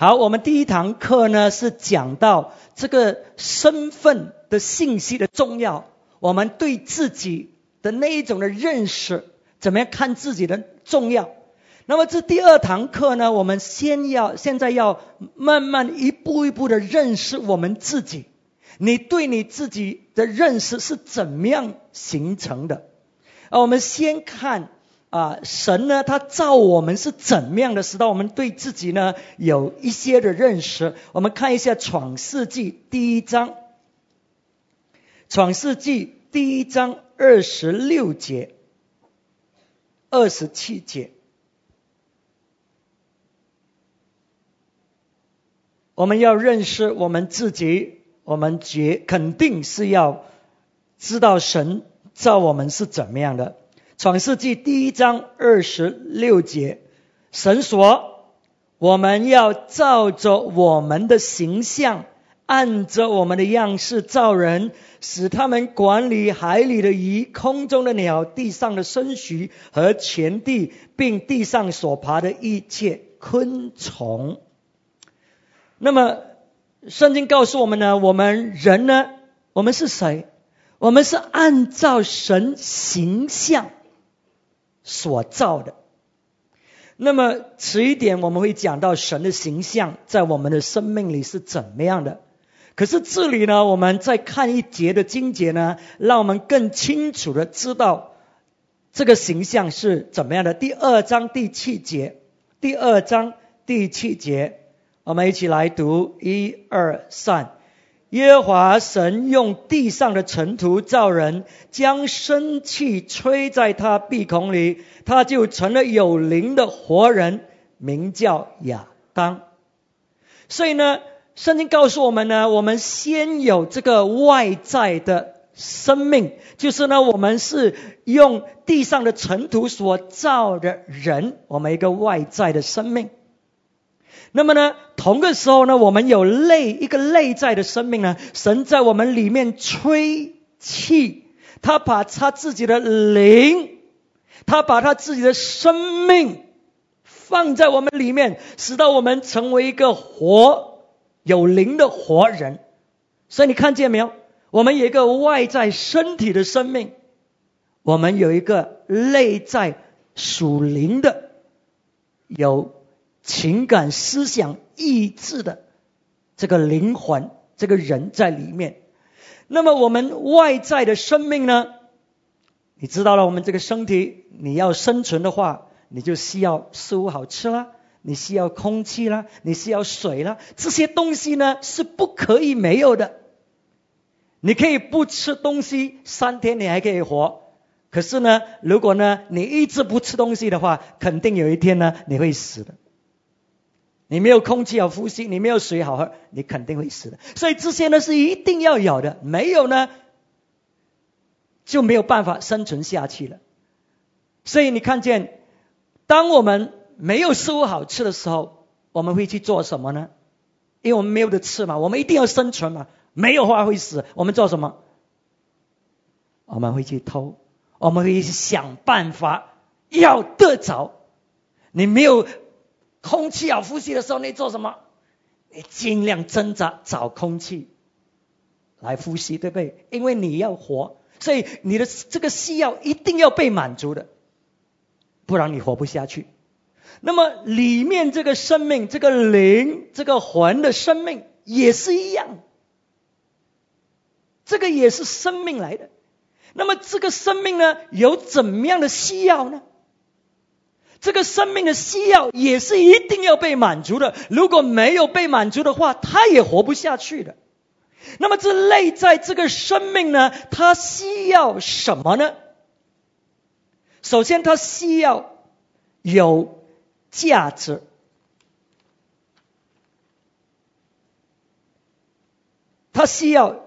好，我们第一堂课呢是讲到这个身份的信息的重要，我们对自己的那一种的认识，怎么样看自己的重要。那么这第二堂课呢，我们先要现在要慢慢一步一步的认识我们自己。你对你自己的认识是怎么样形成的？啊，我们先看啊，神呢，他造我们是怎么样的，使到我们对自己呢有一些的认识。我们看一下《创世纪》第一章，《创世纪》第一章二十六节、二十七节。我们要认识我们自己，我们绝肯定是要知道神造我们是怎么样的。创世纪第一章二十六节，神说：“我们要照着我们的形象，按着我们的样式造人，使他们管理海里的鱼、空中的鸟、地上的牲畜和全地，并地上所爬的一切昆虫。”那么，圣经告诉我们呢，我们人呢，我们是谁？我们是按照神形象所造的。那么迟一点我们会讲到神的形象在我们的生命里是怎么样的。可是这里呢，我们再看一节的经节呢，让我们更清楚的知道这个形象是怎么样的。第二章第七节，第二章第七节。我们一起来读，一二三。耶和华神用地上的尘土造人，将生气吹在他鼻孔里，他就成了有灵的活人，名叫亚当。所以呢，圣经告诉我们呢，我们先有这个外在的生命，就是呢，我们是用地上的尘土所造的人，我们一个外在的生命。那么呢，同个时候呢，我们有内一个内在的生命呢，神在我们里面吹气，他把他自己的灵，他把他自己的生命放在我们里面，使到我们成为一个活有灵的活人。所以你看见没有？我们有一个外在身体的生命，我们有一个内在属灵的有。情感、思想、意志的这个灵魂，这个人在里面。那么我们外在的生命呢？你知道了，我们这个身体，你要生存的话，你就需要食物好吃啦，你需要空气啦，你需要水啦，这些东西呢是不可以没有的。你可以不吃东西三天，你还可以活。可是呢，如果呢你一直不吃东西的话，肯定有一天呢你会死的。你没有空气好呼吸，你没有水好喝，你肯定会死的。所以这些呢是一定要有的，没有呢就没有办法生存下去了。所以你看见，当我们没有食物好吃的时候，我们会去做什么呢？因为我们没有的吃嘛，我们一定要生存嘛，没有话会死。我们做什么？我们会去偷，我们会去想办法要得着。你没有。空气要呼吸的时候，你做什么？你尽量挣扎找空气来呼吸，对不对？因为你要活，所以你的这个需要一定要被满足的，不然你活不下去。那么里面这个生命、这个灵、这个魂的生命也是一样，这个也是生命来的。那么这个生命呢，有怎么样的需要呢？这个生命的需要也是一定要被满足的，如果没有被满足的话，他也活不下去的。那么这内在这个生命呢，它需要什么呢？首先，它需要有价值，它需要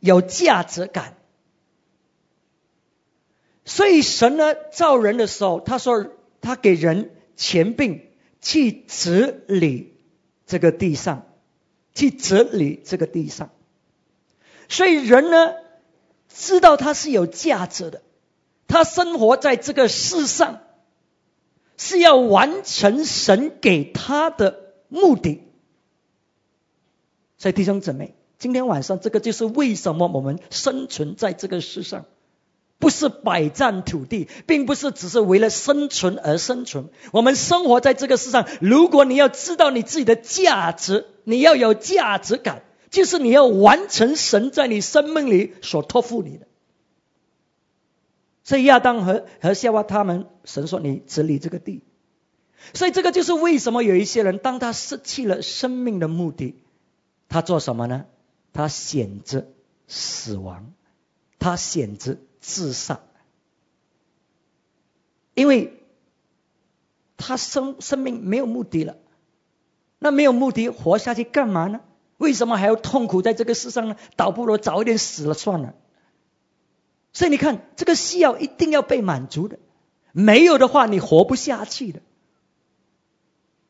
有价值感。所以神呢造人的时候，他说。他给人钱，并去治理这个地上，去治理这个地上，所以人呢知道他是有价值的，他生活在这个世上是要完成神给他的目的。所以弟兄姊妹，今天晚上这个就是为什么我们生存在这个世上，不是百战土地，并不是只是为了生存而生存。我们生活在这个世上，如果你要知道你自己的价值，你要有价值感，就是你要完成神在你生命里所托付你的。所以亚当和和夏娃他们，神说你治理这个地。所以这个就是为什么有一些人，当他失去了生命的目的，他做什么呢？他选择死亡，他选择自杀，因为他生生命没有目的了。那没有目的活下去干嘛呢？为什么还要痛苦在这个世上呢？倒不如早一点死了算了。所以你看，这个需要一定要被满足的，没有的话你活不下去的。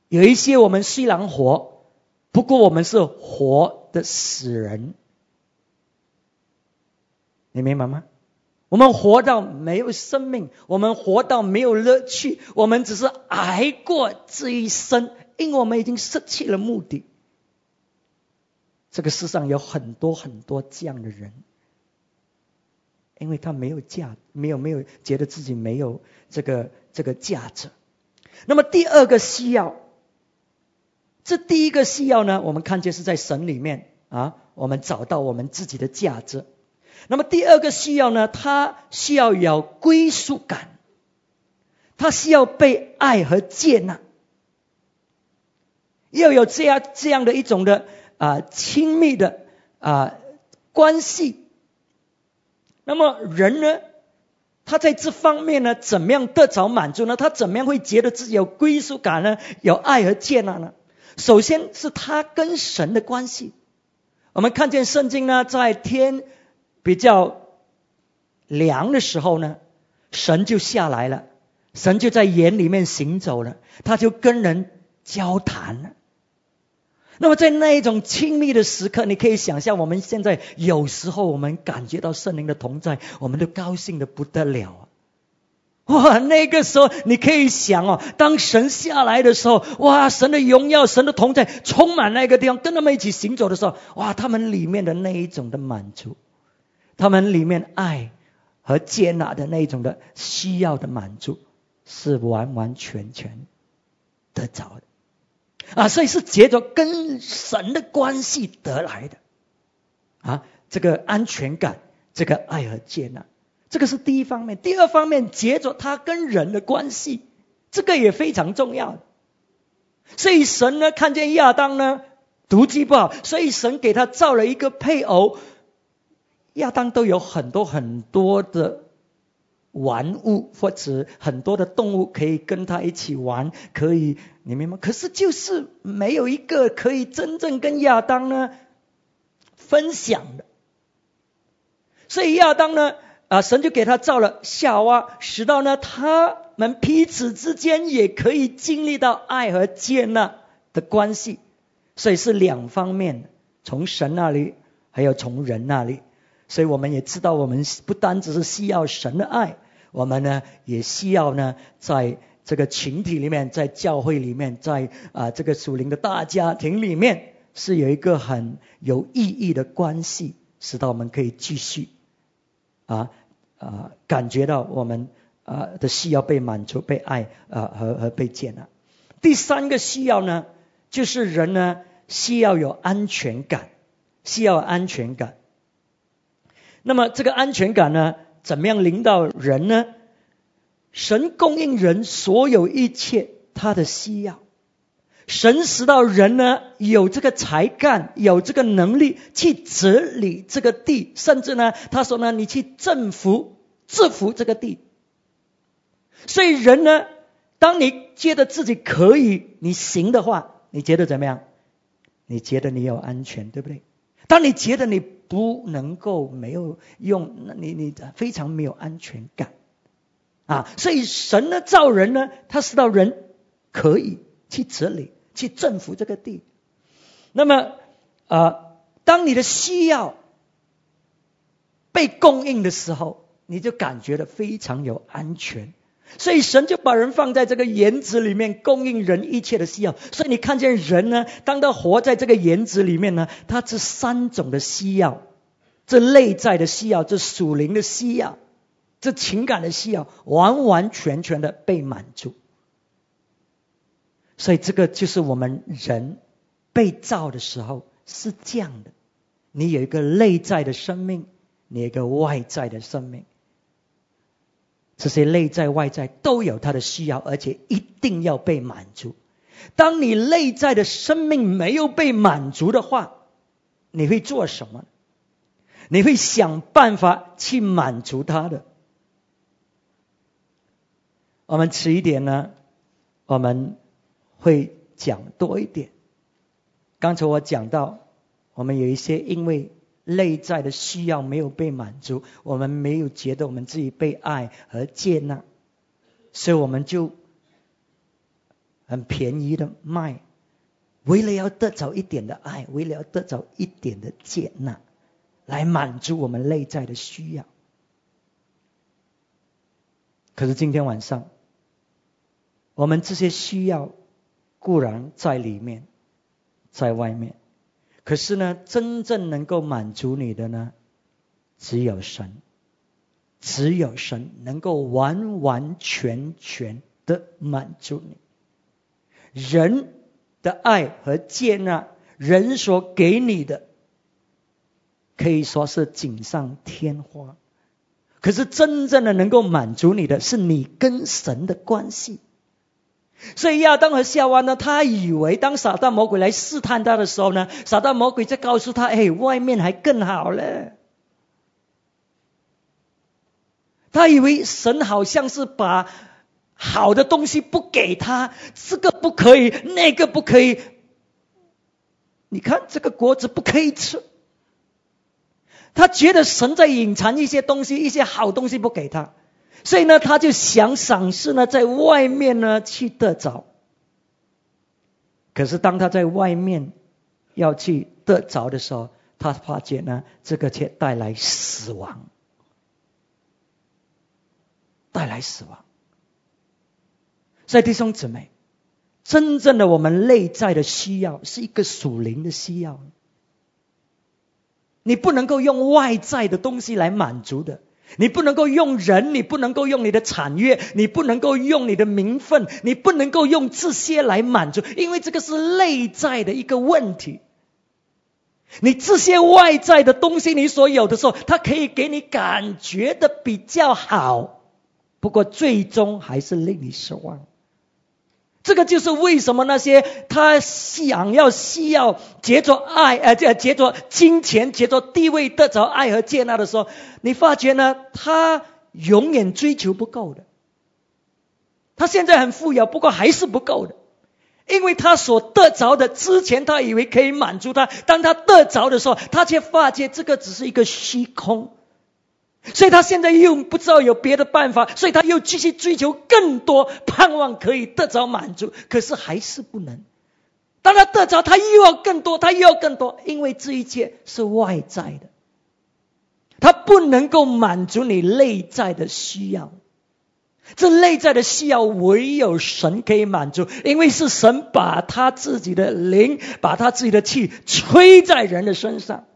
有一些我们虽然活，不过我们是活的死人，你明白吗？我们活到没有生命，我们活到没有乐趣，我们只是挨过这一生，因为我们已经失去了目的。这个世上有很多很多这样的人，因为他没有价，没有没有觉得自己没有这个这个价值。那么第二个需要。这第一个需要呢，我们看见是在神里面啊，我们找到我们自己的价值。那么第二个需要呢，他需要有归属感，他需要被爱和接纳，要有这样这样的一种的啊亲密的啊关系。那么人呢，他在这方面呢，怎么样得着满足呢？他怎么样会觉得自己有归属感呢？有爱和接纳呢？首先是他跟神的关系。我们看见圣经呢，在天比较凉的时候呢，神就下来了，神就在眼里面行走了，他就跟人交谈了。那么在那一种亲密的时刻，你可以想象，我们现在有时候我们感觉到圣灵的同在，我们都高兴的不得了啊。哇，那个时候你可以想哦，当神下来的时候，哇，神的荣耀、神的同在充满那个地方，跟他们一起行走的时候，哇，他们里面的那一种的满足，他们里面爱和接纳的那种的需要的满足，是完完全全得着的啊，所以是结着跟神的关系得来的啊，这个安全感，这个爱和接纳。这个是第一方面，第二方面，接着他跟人的关系，这个也非常重要。所以神呢，看见亚当呢，毒计不好，所以神给他造了一个配偶。亚当都有很多很多的玩物，或者很多的动物可以跟他一起玩，可以，你明白吗？可是就是没有一个可以真正跟亚当呢分享的。所以亚当呢。啊，神就给他造了夏娃，使到呢他们彼此之间也可以经历到爱和接纳的关系，所以是两方面，从神那里，还有从人那里，所以我们也知道，我们不单只是需要神的爱，我们呢也需要呢在这个群体里面，在教会里面，在啊这个属灵的大家庭里面，是有一个很有意义的关系，使到我们可以继续。啊啊，感觉到我们啊的需要被满足、被爱啊和和被接纳。第三个需要呢，就是人呢需要有安全感，需要安全感。那么这个安全感呢，怎么样领导人呢？神供应人所有一切他的需要。神使到人呢有这个才干，有这个能力去治理这个地，甚至呢，他说呢，你去征服、制服这个地。所以人呢，当你觉得自己可以，你行的话，你觉得怎么样？你觉得你有安全，对不对？当你觉得你不能够没有用，那你你非常没有安全感啊。所以神呢造人呢，他是到人可以。去治理，去征服这个地。那么啊，当你的需要被供应的时候，你就感觉到非常有安全。所以神就把人放在这个园子里面，供应人一切的需要。所以你看见人呢，当他活在这个园子里面呢，他这三种的需要，这内在的需要，这属灵的需要，这情感的需要，完完全全的被满足。所以这个就是我们人被造的时候是这样的：你有一个内在的生命，你有一个外在的生命。这些内在外在都有他的需要，而且一定要被满足。当你内在的生命没有被满足的话，你会做什么？你会想办法去满足他的。我们迟一点呢，我们会讲多一点。刚才我讲到，我们有一些因为。内在的需要没有被满足，我们没有觉得我们自己被爱和接纳，所以我们就很便宜的卖，为了要得着一点的爱，为了要得着一点的接纳，来满足我们内在的需要。可是今天晚上，我们这些需要固然在里面，在外面。可是呢，真正能够满足你的呢，只有神，只有神能够完完全全的满足你。人的爱和接纳，人所给你的，可以说是锦上添花。可是真正的能够满足你的，是你跟神的关系。所以亚当和夏娃呢，他以为当撒旦魔鬼来试探他的时候呢，撒旦魔鬼在告诉他：“哎，外面还更好嘞。”他以为神好像是把好的东西不给他，这个不可以，那个不可以。你看这个果子不可以吃，他觉得神在隐藏一些东西，一些好东西不给他。所以呢，他就想赏识呢，在外面呢去得着。可是当他在外面要去得着的时候，他发觉呢，这个却带来死亡，带来死亡。所以弟兄姊妹，真正的我们内在的需要是一个属灵的需要，你不能够用外在的东西来满足的。你不能够用人，你不能够用你的产业，你不能够用你的名分，你不能够用这些来满足，因为这个是内在的一个问题。你这些外在的东西，你所有的时候，它可以给你感觉的比较好，不过最终还是令你失望。这个就是为什么那些他想要、需要结着爱，呃，结结着金钱、结着地位得着爱和接纳的时候，你发觉呢，他永远追求不够的。他现在很富有，不过还是不够的，因为他所得着的之前他以为可以满足他，当他得着的时候，他却发觉这个只是一个虚空。所以他现在又不知道有别的办法，所以他又继续追求更多，盼望可以得着满足，可是还是不能。当他得着，他又要更多，他又要更多，因为这一切是外在的，他不能够满足你内在的需要。这内在的需要唯有神可以满足，因为是神把他自己的灵，把他自己的气吹在人的身上，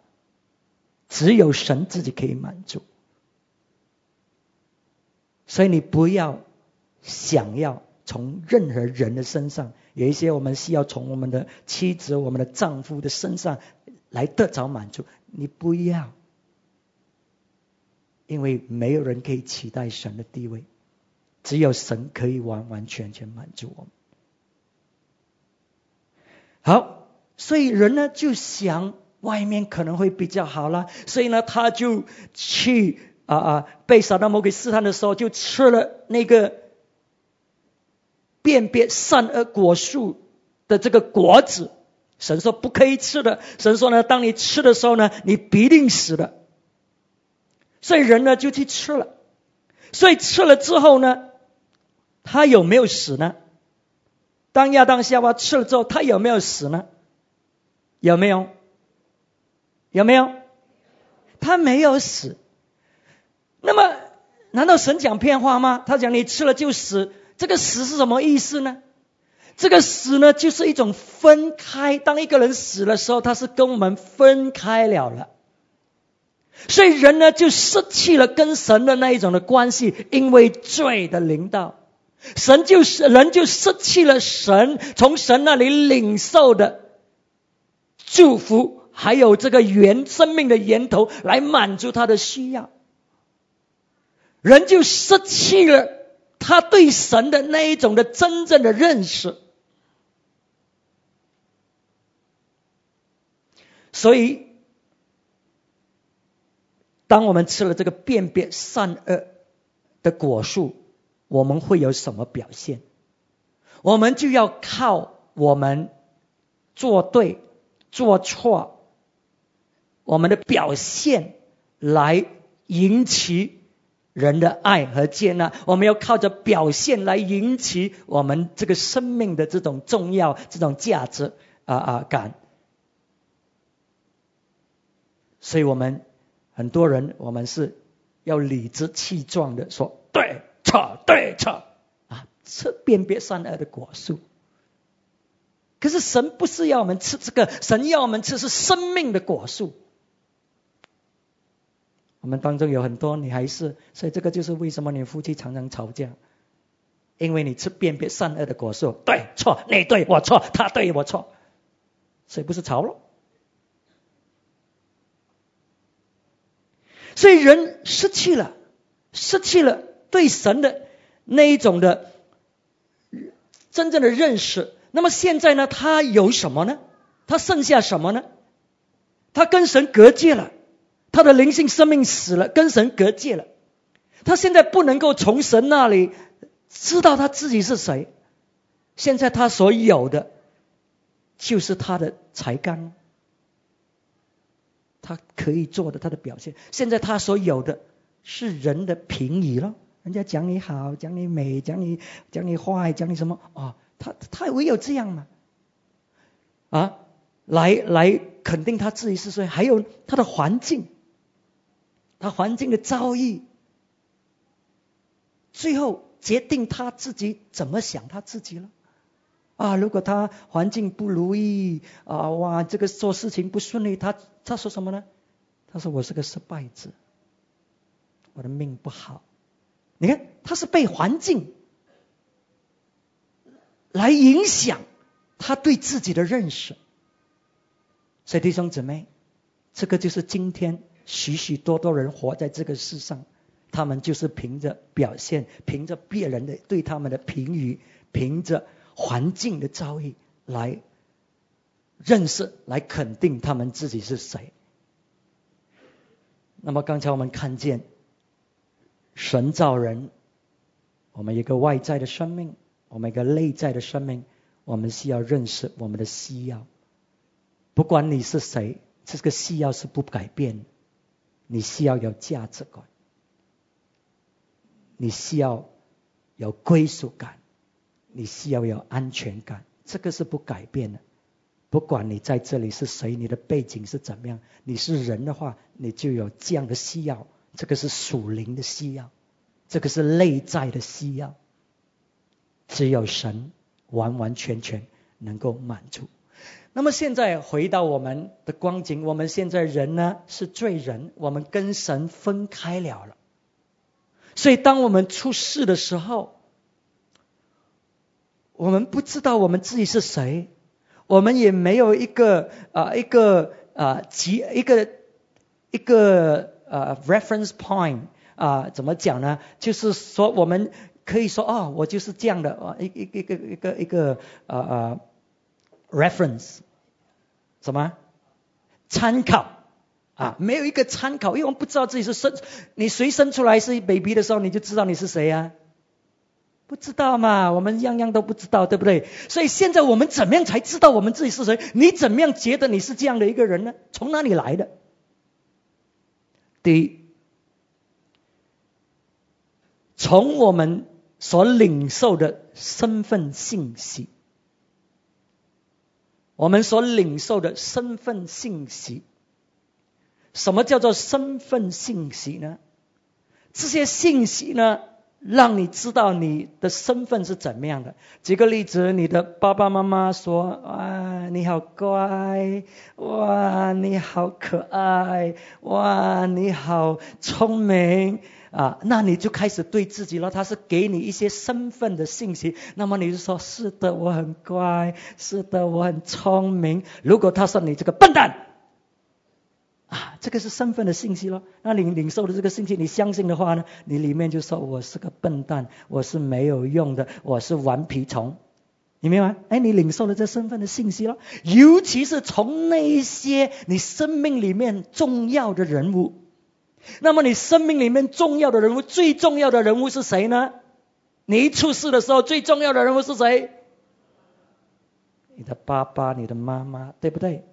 只有神自己可以满足。所以你不要想要从任何人的身上，有一些我们需要从我们的妻子、我们的丈夫的身上来得着满足。你不要，因为没有人可以取代神的地位，只有神可以完完全全满足我们。好，所以人呢就想外面可能会比较好了，所以呢他就去。啊啊！被撒旦魔鬼试探的时候，就吃了那个辨别善恶果树的这个果子。神说不可以吃的。神说呢，当你吃的时候呢，你必定死的。所以人呢就去吃了。所以吃了之后呢，他有没有死呢？当亚当夏娃吃了之后，他有没有死呢？有没有？有没有？他没有死。那么，难道神讲骗话吗？他讲你吃了就死，这个死是什么意思呢？这个死呢，就是一种分开。当一个人死的时候，他是跟我们分开了了。所以人呢，就失去了跟神的那一种的关系，因为罪的领导，神就是人就失去了神从神那里领受的祝福，还有这个源生命的源头来满足他的需要。人就失去了他对神的那一种的真正的认识，所以，当我们吃了这个辨别善恶的果树，我们会有什么表现？我们就要靠我们做对、做错，我们的表现来引起。人的爱和接纳，我们要靠着表现来引起我们这个生命的这种重要、这种价值啊啊感。所以我们很多人，我们是要理直气壮的说对错对错啊，吃辨别善恶的果树。可是神不是要我们吃这个，神要我们吃是生命的果树。我们当中有很多女孩子，所以这个就是为什么你夫妻常常吵架，因为你吃辨别善恶的果树，对错你对我错，他对我错，所以不是吵了。所以人失去了，失去了对神的那一种的真正的认识。那么现在呢？他有什么呢？他剩下什么呢？他跟神隔绝了。他的灵性生命死了，跟神隔界了。他现在不能够从神那里知道他自己是谁。现在他所有的就是他的才干，他可以做的他的表现。现在他所有的是人的评语了，人家讲你好，讲你美，讲你讲你坏，讲你什么啊？他他唯有这样嘛？啊，来来肯定他自己是谁，还有他的环境。他环境的遭遇，最后决定他自己怎么想他自己了。啊，如果他环境不如意啊，哇，这个做事情不顺利，他他说什么呢？他说我是个失败者，我的命不好。你看，他是被环境来影响他对自己的认识。所以弟兄姊妹，这个就是今天。许许多多人活在这个世上，他们就是凭着表现，凭着别人的对他们的评语，凭着环境的遭遇来认识、来肯定他们自己是谁。那么刚才我们看见神造人，我们一个外在的生命，我们一个内在的生命，我们需要认识我们的需要。不管你是谁，这个需要是不改变。你需要有价值感，你需要有归属感，你需要有安全感，这个是不改变的。不管你在这里是谁，你的背景是怎么样，你是人的话，你就有这样的需要。这个是属灵的需要，这个是内在的需要。只有神完完全全能够满足。那么现在回到我们的光景，我们现在人呢是罪人，我们跟神分开了了。所以当我们出事的时候，我们不知道我们自己是谁，我们也没有一个啊一个啊几一个一个呃 reference point 啊怎么讲呢？就是说我们可以说哦，我就是这样的啊一一一个一个一个啊啊 reference。什么参考啊？没有一个参考，因为我们不知道自己是生，你谁生出来是 baby 的时候，你就知道你是谁呀？不知道嘛？我们样样都不知道，对不对？所以现在我们怎么样才知道我们自己是谁？你怎么样觉得你是这样的一个人呢？从哪里来的？第一，从我们所领受的身份信息。我们所领受的身份信息，什么叫做身份信息呢？这些信息呢，让你知道你的身份是怎么样的。举个例子，你的爸爸妈妈说：“啊，你好乖，哇，你好可爱，哇，你好聪明。”啊，那你就开始对自己了。他是给你一些身份的信息，那么你就说：“是的，我很乖，是的，我很聪明。”如果他说你这个笨蛋，啊，这个是身份的信息咯。那你领受的这个信息，你相信的话呢，你里面就说：“我是个笨蛋，我是没有用的，我是顽皮虫。”你明白？哎，你领受了这身份的信息了，尤其是从那些你生命里面重要的人物。那么你生命里面重要的人物，最重要的人物是谁呢？你一出世的时候，最重要的人物是谁？你的爸爸，你的妈妈，对不对？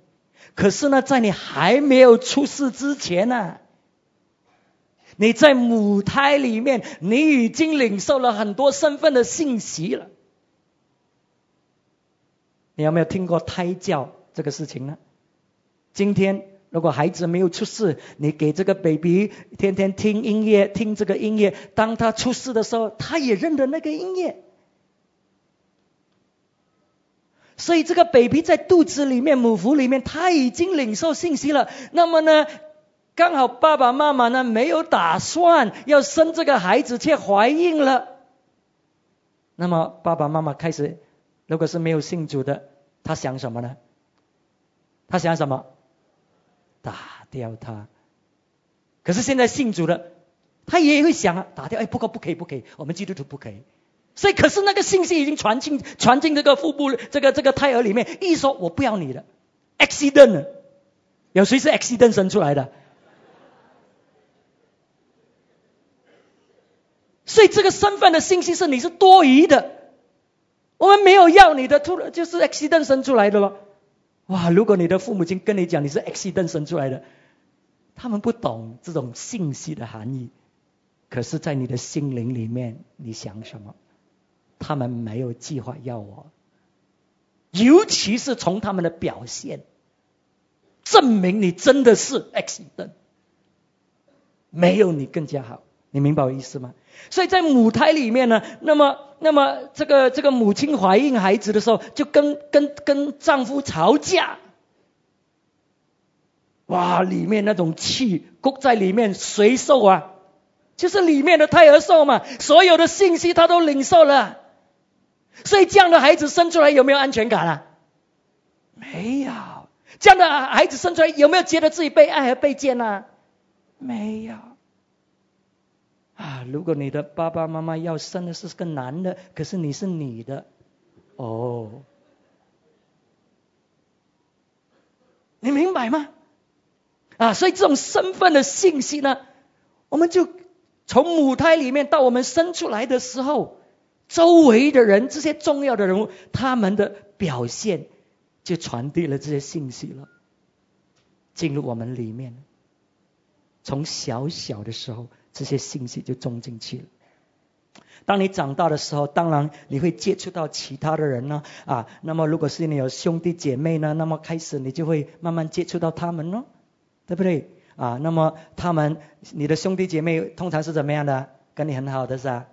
可是呢，在你还没有出世之前呢，你在母胎里面，你已经领受了很多身份的信息了。你有没有听过胎教这个事情呢？今天。如果孩子没有出世，你给这个 baby 天天听音乐，听这个音乐，当他出世的时候，他也认得那个音乐。所以这个 baby 在肚子里面，母腹里面，他已经领受信息了。那么呢，刚好爸爸妈妈呢没有打算要生这个孩子，却怀孕了。那么爸爸妈妈开始，如果是没有信主的，他想什么呢？他想什么？打掉他，可是现在信主了，他也会想啊，打掉哎，不过不可以，不可以，我们基督徒不可以。所以，可是那个信息已经传进传进这个腹部这个这个胎儿里面，一说我不要你的，accident，有谁是 accident 生出来的？所以这个身份的信息是你是多余的，我们没有要你的，突然就是 accident 生出来的了。哇！如果你的父母亲跟你讲你是 X 灯生出来的，他们不懂这种信息的含义。可是，在你的心灵里面，你想什么？他们没有计划要我，尤其是从他们的表现，证明你真的是 X 灯，没有你更加好。你明白我意思吗？所以在母胎里面呢，那么，那么这个这个母亲怀孕孩子的时候，就跟跟跟丈夫吵架，哇，里面那种气谷在里面，谁受啊？就是里面的胎儿受嘛，所有的信息他都领受了，所以这样的孩子生出来有没有安全感啊？没有，这样的孩子生出来有没有觉得自己被爱和被见呢？没有。如果你的爸爸妈妈要生的是个男的，可是你是女的，哦，你明白吗？啊，所以这种身份的信息呢，我们就从母胎里面到我们生出来的时候，周围的人这些重要的人物，他们的表现就传递了这些信息了，进入我们里面，从小小的时候。这些信息就种进去了。当你长大的时候，当然你会接触到其他的人呢，啊，那么如果是你有兄弟姐妹呢，那么开始你就会慢慢接触到他们咯，对不对？啊，那么他们，你的兄弟姐妹通常是怎么样的？跟你很好的是吧？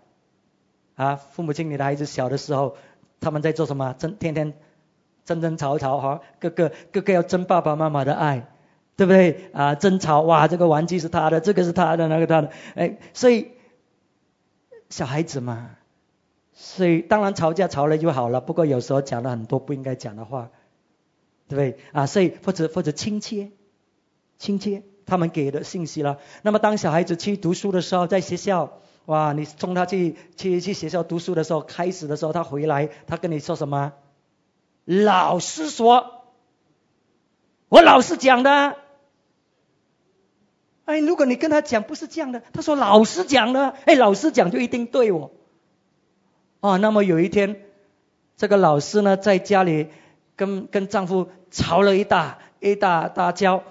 啊，父母亲，你的孩子小的时候，他们在做什么？争，天天争争吵吵哈，各个各个要争爸爸妈妈的爱。对不对啊？争吵哇，这个玩具是他的，这个是他的，那个他的，哎，所以小孩子嘛，所以当然吵架吵了就好了。不过有时候讲了很多不应该讲的话，对不对啊？所以或者或者亲切，亲切，他们给的信息了。那么当小孩子去读书的时候，在学校哇，你送他去去去学校读书的时候，开始的时候他回来，他跟你说什么？老师说。我老师讲的，哎，如果你跟他讲不是这样的，他说老师讲的，哎，老师讲就一定对我。哦，那么有一天，这个老师呢在家里跟跟丈夫吵了一大一大大交，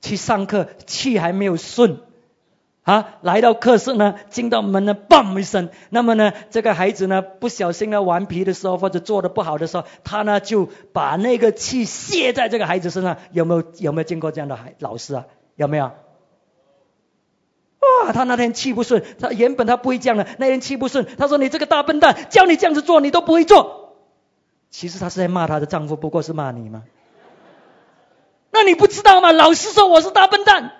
去上课气还没有顺。啊，来到课室呢，进到门呢，嘣一声。那么呢，这个孩子呢，不小心呢，顽皮的时候或者做的不好的时候，他呢就把那个气泄在这个孩子身上。有没有有没有见过这样的孩老师啊？有没有？哇，他那天气不顺，他原本他不会这样的，那天气不顺，他说你这个大笨蛋，教你这样子做你都不会做。其实他是在骂他的丈夫，不过是骂你吗？那你不知道吗？老师说我是大笨蛋，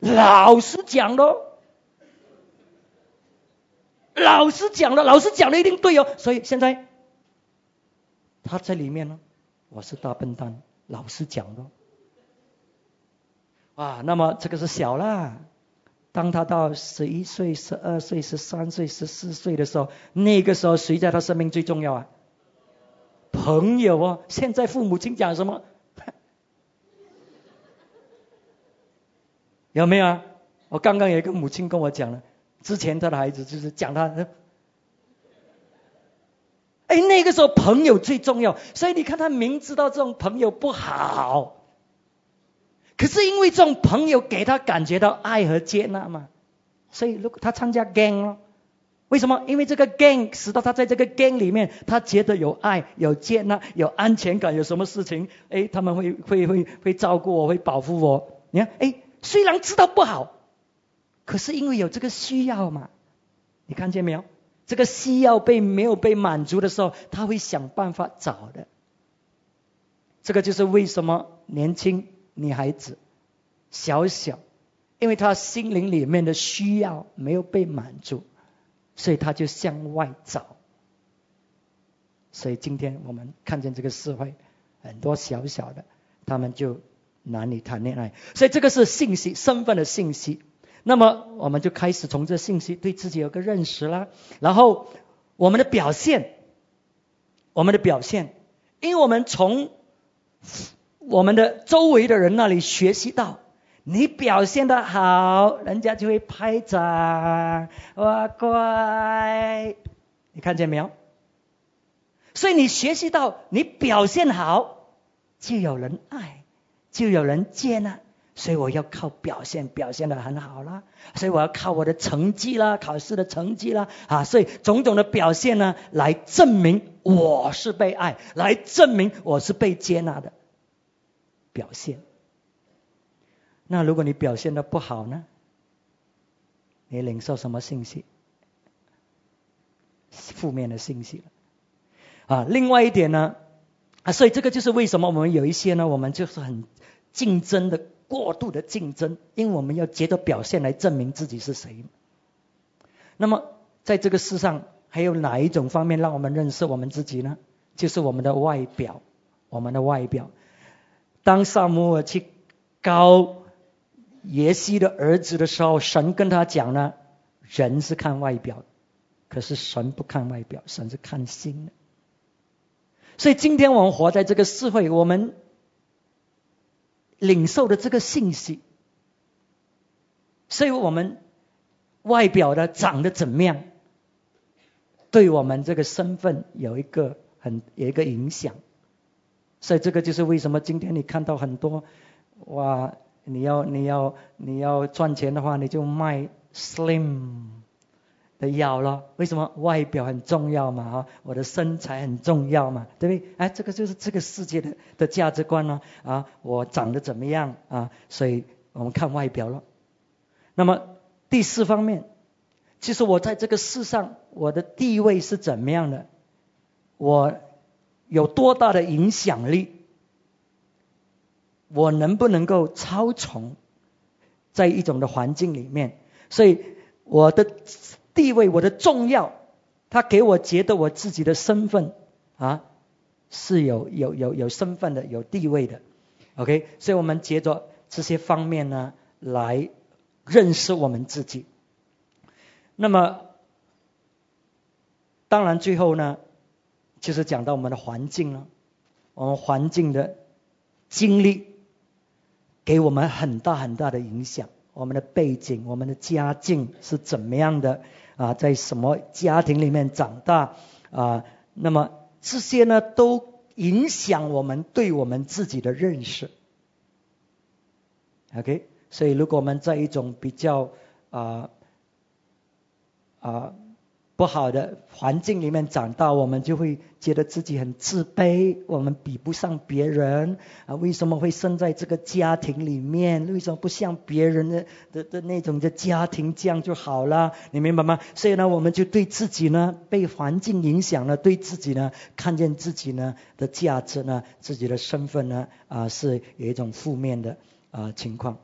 老师讲的，老师讲的，老师讲的一定对哦。所以现在他在里面呢，我是大笨蛋，老师讲的。啊，那么这个是小啦。当他到十一岁、十二岁、十三岁、十四岁的时候，那个时候谁在他生命最重要啊？朋友啊！现在父母亲讲什么？有没有啊？我刚刚有一个母亲跟我讲了，之前他的孩子就是讲他，哎，那个时候朋友最重要，所以你看他明知道这种朋友不好。可是因为这种朋友给他感觉到爱和接纳嘛，所以如果他参加 gang 了，为什么？因为这个 gang 使得他在这个 gang 里面，他觉得有爱、有接纳、有安全感。有什么事情，哎，他们会会会会照顾我，会保护我。你看，哎，虽然知道不好，可是因为有这个需要嘛，你看见没有？这个需要被没有被满足的时候，他会想办法找的。这个就是为什么年轻。女孩子小小，因为她心灵里面的需要没有被满足，所以她就向外找。所以今天我们看见这个社会很多小小的，他们就男女谈恋爱。所以这个是信息，身份的信息。那么我们就开始从这信息对自己有个认识啦。然后我们的表现，我们的表现，因为我们从。我们的周围的人那里学习到，你表现的好，人家就会拍掌，哇乖，你看见没有？所以你学习到，你表现好，就有人爱，就有人接纳。所以我要靠表现，表现的很好啦。所以我要靠我的成绩啦，考试的成绩啦，啊，所以种种的表现呢，来证明我是被爱，来证明我是被接纳的。表现，那如果你表现的不好呢？你领受什么信息？负面的信息了。啊，另外一点呢，啊，所以这个就是为什么我们有一些呢，我们就是很竞争的过度的竞争，因为我们要借着表现来证明自己是谁。那么在这个世上，还有哪一种方面让我们认识我们自己呢？就是我们的外表，我们的外表。当萨摩尔去告耶西的儿子的时候，神跟他讲呢：人是看外表，可是神不看外表，神是看心的。所以今天我们活在这个社会，我们领受的这个信息，所以我们外表的长得怎么样，对我们这个身份有一个很有一个影响。所以这个就是为什么今天你看到很多，哇，你要你要你要赚钱的话，你就卖 slim 的药了。为什么？外表很重要嘛，哈，我的身材很重要嘛，对不对？哎，这个就是这个世界的的价值观呢，啊，我长得怎么样啊？所以我们看外表了。那么第四方面，其实我在这个世上，我的地位是怎么样的？我。有多大的影响力？我能不能够超从在一种的环境里面？所以我的地位，我的重要，他给我觉得我自己的身份啊是有有有有身份的，有地位的。OK，所以我们接着这些方面呢来认识我们自己。那么当然最后呢？就是讲到我们的环境了，我们环境的经历给我们很大很大的影响。我们的背景、我们的家境是怎么样的啊？在什么家庭里面长大啊？那么这些呢，都影响我们对我们自己的认识。OK，所以如果我们在一种比较啊啊不好的环境里面长大，我们就会觉得自己很自卑，我们比不上别人啊？为什么会生在这个家庭里面？为什么不像别人的的的那种的家庭这样就好了？你明白吗？所以呢，我们就对自己呢被环境影响了，对自己呢看见自己呢的价值呢，自己的身份呢啊是有一种负面的啊情况。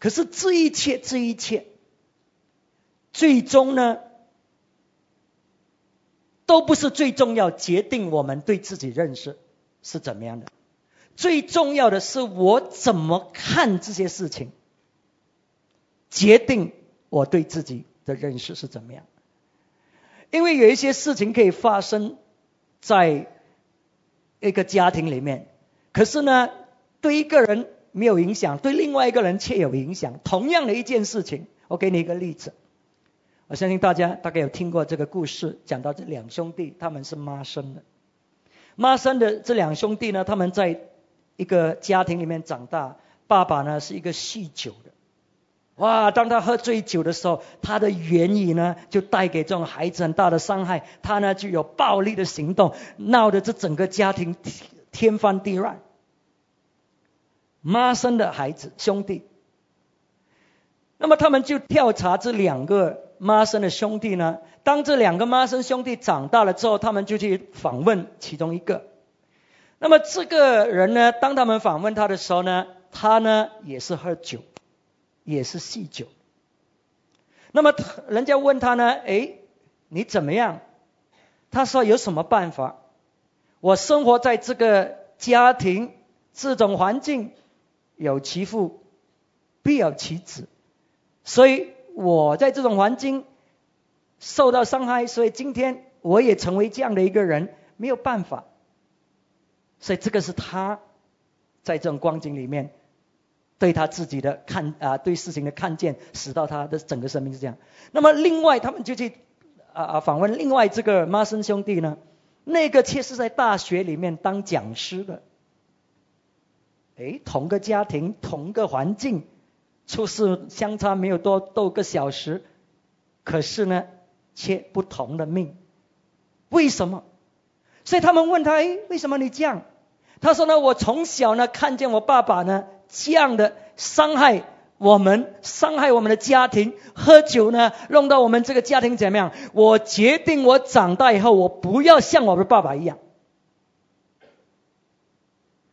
可是这一切，这一切。最终呢，都不是最重要，决定我们对自己认识是怎么样的。最重要的是我怎么看这些事情，决定我对自己的认识是怎么样。因为有一些事情可以发生在一个家庭里面，可是呢，对一个人没有影响，对另外一个人却有影响。同样的一件事情，我给你一个例子。我相信大家大概有听过这个故事，讲到这两兄弟，他们是妈生的。妈生的这两兄弟呢，他们在一个家庭里面长大。爸爸呢是一个酗酒的，哇！当他喝醉酒的时候，他的言语呢就带给这种孩子很大的伤害。他呢就有暴力的行动，闹得这整个家庭天翻地乱。妈生的孩子兄弟，那么他们就调查这两个。妈生的兄弟呢？当这两个妈生兄弟长大了之后，他们就去访问其中一个。那么这个人呢，当他们访问他的时候呢，他呢也是喝酒，也是酗酒。那么人家问他呢，哎，你怎么样？他说有什么办法？我生活在这个家庭这种环境，有其父必有其子，所以。我在这种环境受到伤害，所以今天我也成为这样的一个人，没有办法。所以这个是他在这种光景里面对他自己的看啊，对事情的看见，使到他的整个生命是这样。那么另外，他们就去啊啊访问另外这个孖生兄弟呢，那个却是在大学里面当讲师的。哎，同个家庭，同个环境。处事相差没有多多个小时，可是呢，却不同的命，为什么？所以他们问他：哎，为什么你这样？他说呢，我从小呢看见我爸爸呢这样的伤害我们，伤害我们的家庭，喝酒呢弄到我们这个家庭怎么样？我决定我长大以后我不要像我的爸爸一样。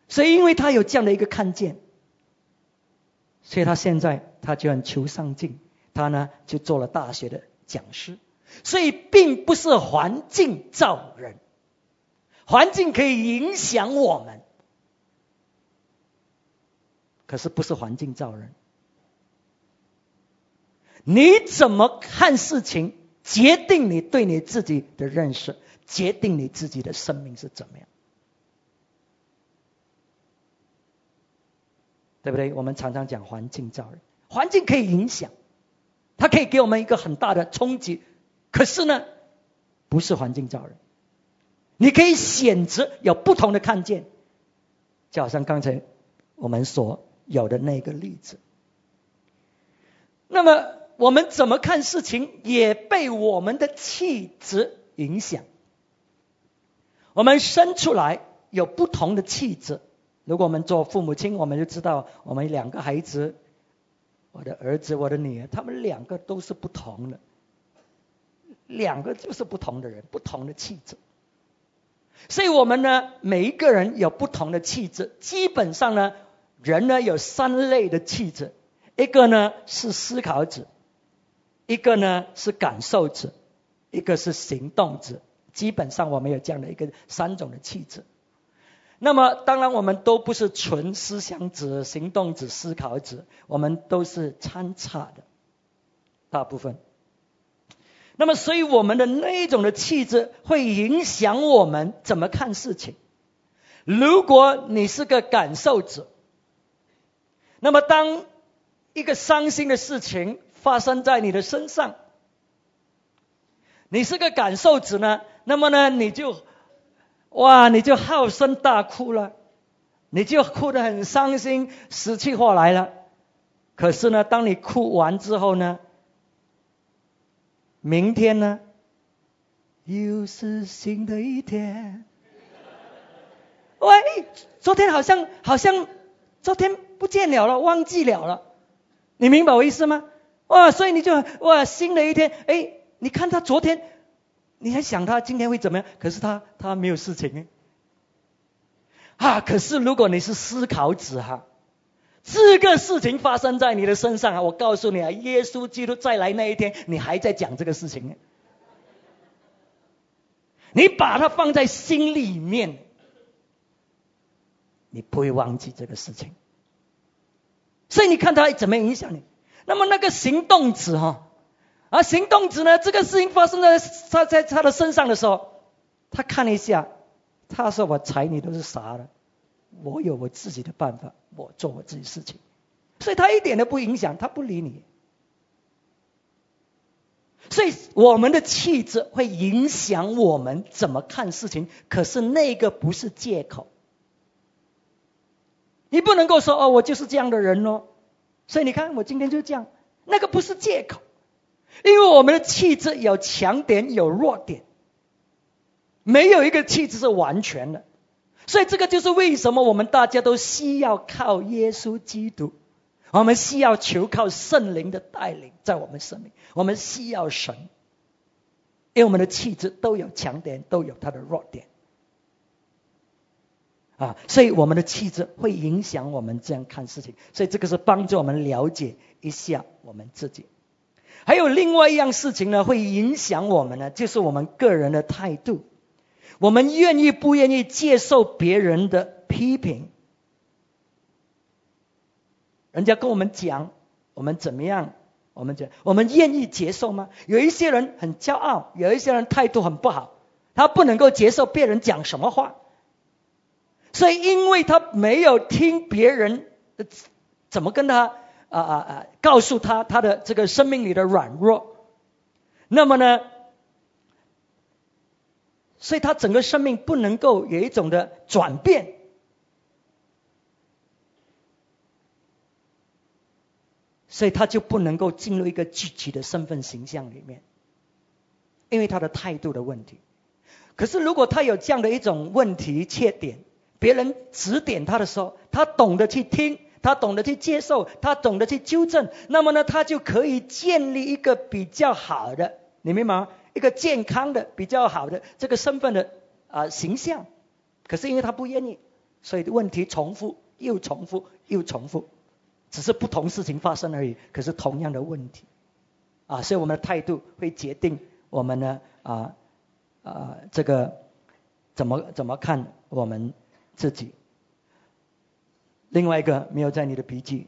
所以因为他有这样的一个看见。所以他现在他就很求上进，他呢就做了大学的讲师。所以并不是环境造人，环境可以影响我们，可是不是环境造人。你怎么看事情，决定你对你自己的认识，决定你自己的生命是怎么样。对不对？我们常常讲环境造人，环境可以影响，它可以给我们一个很大的冲击。可是呢，不是环境造人，你可以选择有不同的看见，就好像刚才我们所有的那个例子。那么我们怎么看事情，也被我们的气质影响。我们生出来有不同的气质。如果我们做父母亲，我们就知道，我们两个孩子，我的儿子，我的女儿，他们两个都是不同的，两个就是不同的人，不同的气质。所以，我们呢，每一个人有不同的气质。基本上呢，人呢有三类的气质，一个呢是思考者，一个呢是感受者，一个是行动者。基本上，我们有这样的一个三种的气质。那么，当然我们都不是纯思想者、行动者、思考者，我们都是参差的，大部分。那么，所以我们的那一种的气质会影响我们怎么看事情。如果你是个感受者，那么当一个伤心的事情发生在你的身上，你是个感受者呢，那么呢，你就。哇，你就好声大哭了，你就哭得很伤心，死去活来了。可是呢，当你哭完之后呢，明天呢，又是新的一天。喂，昨天好像好像昨天不见了了，忘记了了。你明白我意思吗？哇，所以你就哇，新的一天，哎，你看他昨天，你还想他今天会怎么样？可是他他没有事情呢。啊，可是如果你是思考者哈。这个事情发生在你的身上啊！我告诉你啊，耶稣基督再来那一天，你还在讲这个事情。你把它放在心里面，你不会忘记这个事情。所以你看他怎么影响你？那么那个行动子哈，而行动子呢？这个事情发生在他在他的身上的时候，他看了一下，他说：“我睬你都是傻的。”我有我自己的办法，我做我自己事情，所以他一点都不影响，他不理你。所以我们的气质会影响我们怎么看事情，可是那个不是借口。你不能够说哦，我就是这样的人哦。所以你看，我今天就这样，那个不是借口，因为我们的气质有强点有弱点，没有一个气质是完全的。所以这个就是为什么我们大家都需要靠耶稣基督，我们需要求靠圣灵的带领在我们生命，我们需要神，因为我们的气质都有强点，都有它的弱点，啊，所以我们的气质会影响我们这样看事情，所以这个是帮助我们了解一下我们自己。还有另外一样事情呢，会影响我们呢，就是我们个人的态度。我们愿意不愿意接受别人的批评？人家跟我们讲我们怎么样，我们讲我们愿意接受吗？有一些人很骄傲，有一些人态度很不好，他不能够接受别人讲什么话，所以因为他没有听别人怎么跟他啊啊啊告诉他他的这个生命里的软弱，那么呢？所以他整个生命不能够有一种的转变，所以他就不能够进入一个具体的身份形象里面，因为他的态度的问题。可是如果他有这样的一种问题缺点，别人指点他的时候，他懂得去听，他懂得去接受，他懂得去纠正，那么呢，他就可以建立一个比较好的，你明白吗？一个健康的、比较好的这个身份的啊形象，可是因为他不愿意，所以问题重复又重复又重复，只是不同事情发生而已。可是同样的问题啊，所以我们的态度会决定我们呢啊啊这个怎么怎么看我们自己。另外一个没有在你的笔记，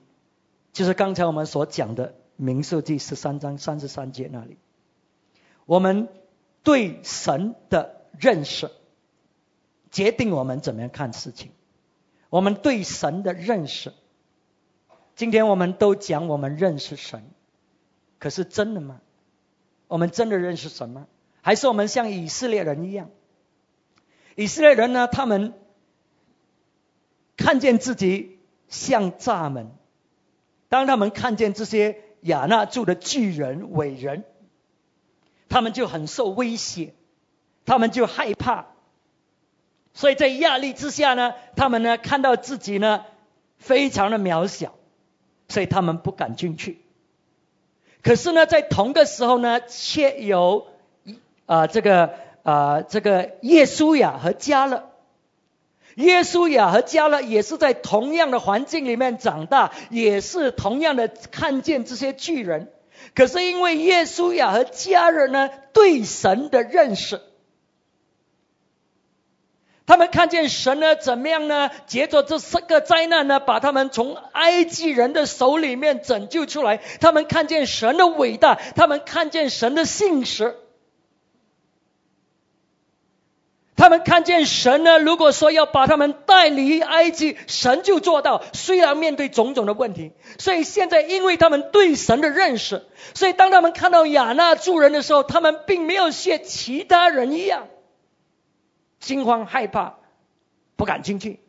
就是刚才我们所讲的民数记十三章三十三节那里。我们对神的认识，决定我们怎么样看事情。我们对神的认识，今天我们都讲我们认识神，可是真的吗？我们真的认识神吗？还是我们像以色列人一样？以色列人呢？他们看见自己像蚱蜢，当他们看见这些亚纳住的巨人伟人。他们就很受威胁，他们就害怕，所以在压力之下呢，他们呢看到自己呢非常的渺小，所以他们不敢进去。可是呢，在同个时候呢，却有啊这个啊这个耶稣呀和加勒，耶稣呀和加勒也是在同样的环境里面长大，也是同样的看见这些巨人。可是因为耶稣呀和家人呢对神的认识，他们看见神呢怎么样呢？接着这四个灾难呢，把他们从埃及人的手里面拯救出来。他们看见神的伟大，他们看见神的信实。他们看见神呢？如果说要把他们带离埃及，神就做到。虽然面对种种的问题，所以现在因为他们对神的认识，所以当他们看到亚纳助人的时候，他们并没有像其他人一样惊慌害怕，不敢进去。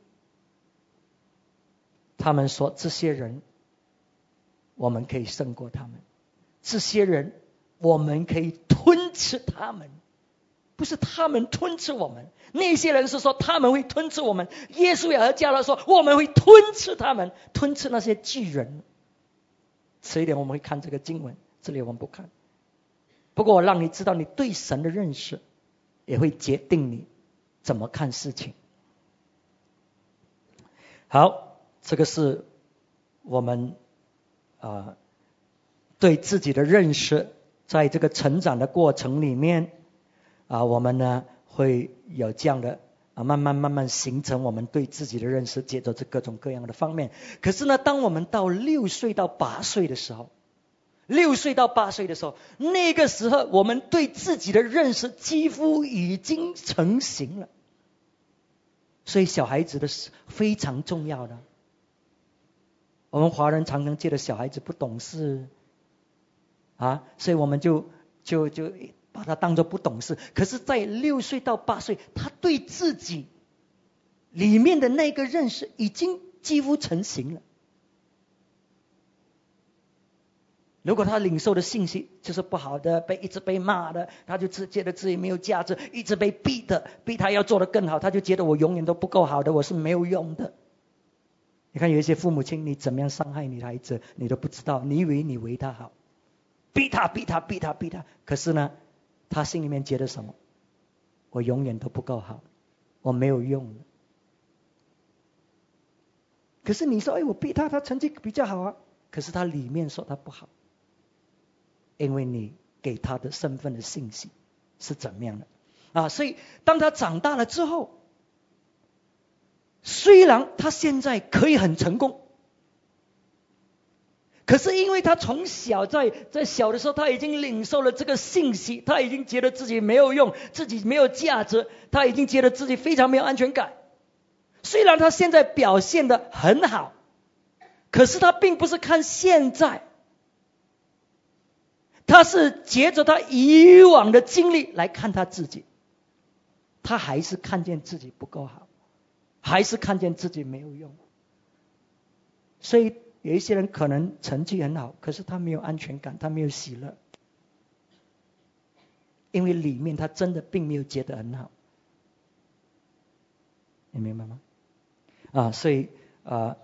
他们说：“这些人，我们可以胜过他们；这些人，我们可以吞吃他们，不是他们吞吃我们。那些人是说他们会吞吃我们，耶稣也和加勒说我们会吞吃他们，吞吃那些巨人。迟一点我们会看这个经文，这里我们不看。不过我让你知道，你对神的认识也会决定你怎么看事情。好，这个是我们啊对自己的认识，在这个成长的过程里面啊，我们呢会有这样的啊慢慢慢慢形成我们对自己的认识，借着这各种各样的方面。可是呢，当我们到六岁到八岁的时候，六岁到八岁的时候，那个时候我们对自己的认识几乎已经成型了。所以小孩子的是非常重要的。我们华人常常觉得小孩子不懂事，啊，所以我们就就就把他当做不懂事。可是，在六岁到八岁，他对自己里面的那个认识已经几乎成型了。如果他领受的信息就是不好的，被一直被骂的，他就自觉得自己没有价值，一直被逼的，逼他要做的更好，他就觉得我永远都不够好的，我是没有用的。你看有一些父母亲，你怎么样伤害你的孩子，你都不知道，你以为你为他好，逼他逼他逼他逼他，可是呢，他心里面觉得什么？我永远都不够好，我没有用。可是你说，哎，我逼他，他成绩比较好啊，可是他里面说他不好。因为你给他的身份的信息是怎么样的啊？所以当他长大了之后，虽然他现在可以很成功，可是因为他从小在在小的时候他已经领受了这个信息，他已经觉得自己没有用，自己没有价值，他已经觉得自己非常没有安全感。虽然他现在表现的很好，可是他并不是看现在。他是借着他以往的经历来看他自己，他还是看见自己不够好，还是看见自己没有用。所以有一些人可能成绩很好，可是他没有安全感，他没有喜乐，因为里面他真的并没有觉得很好。你明白吗？啊，所以啊，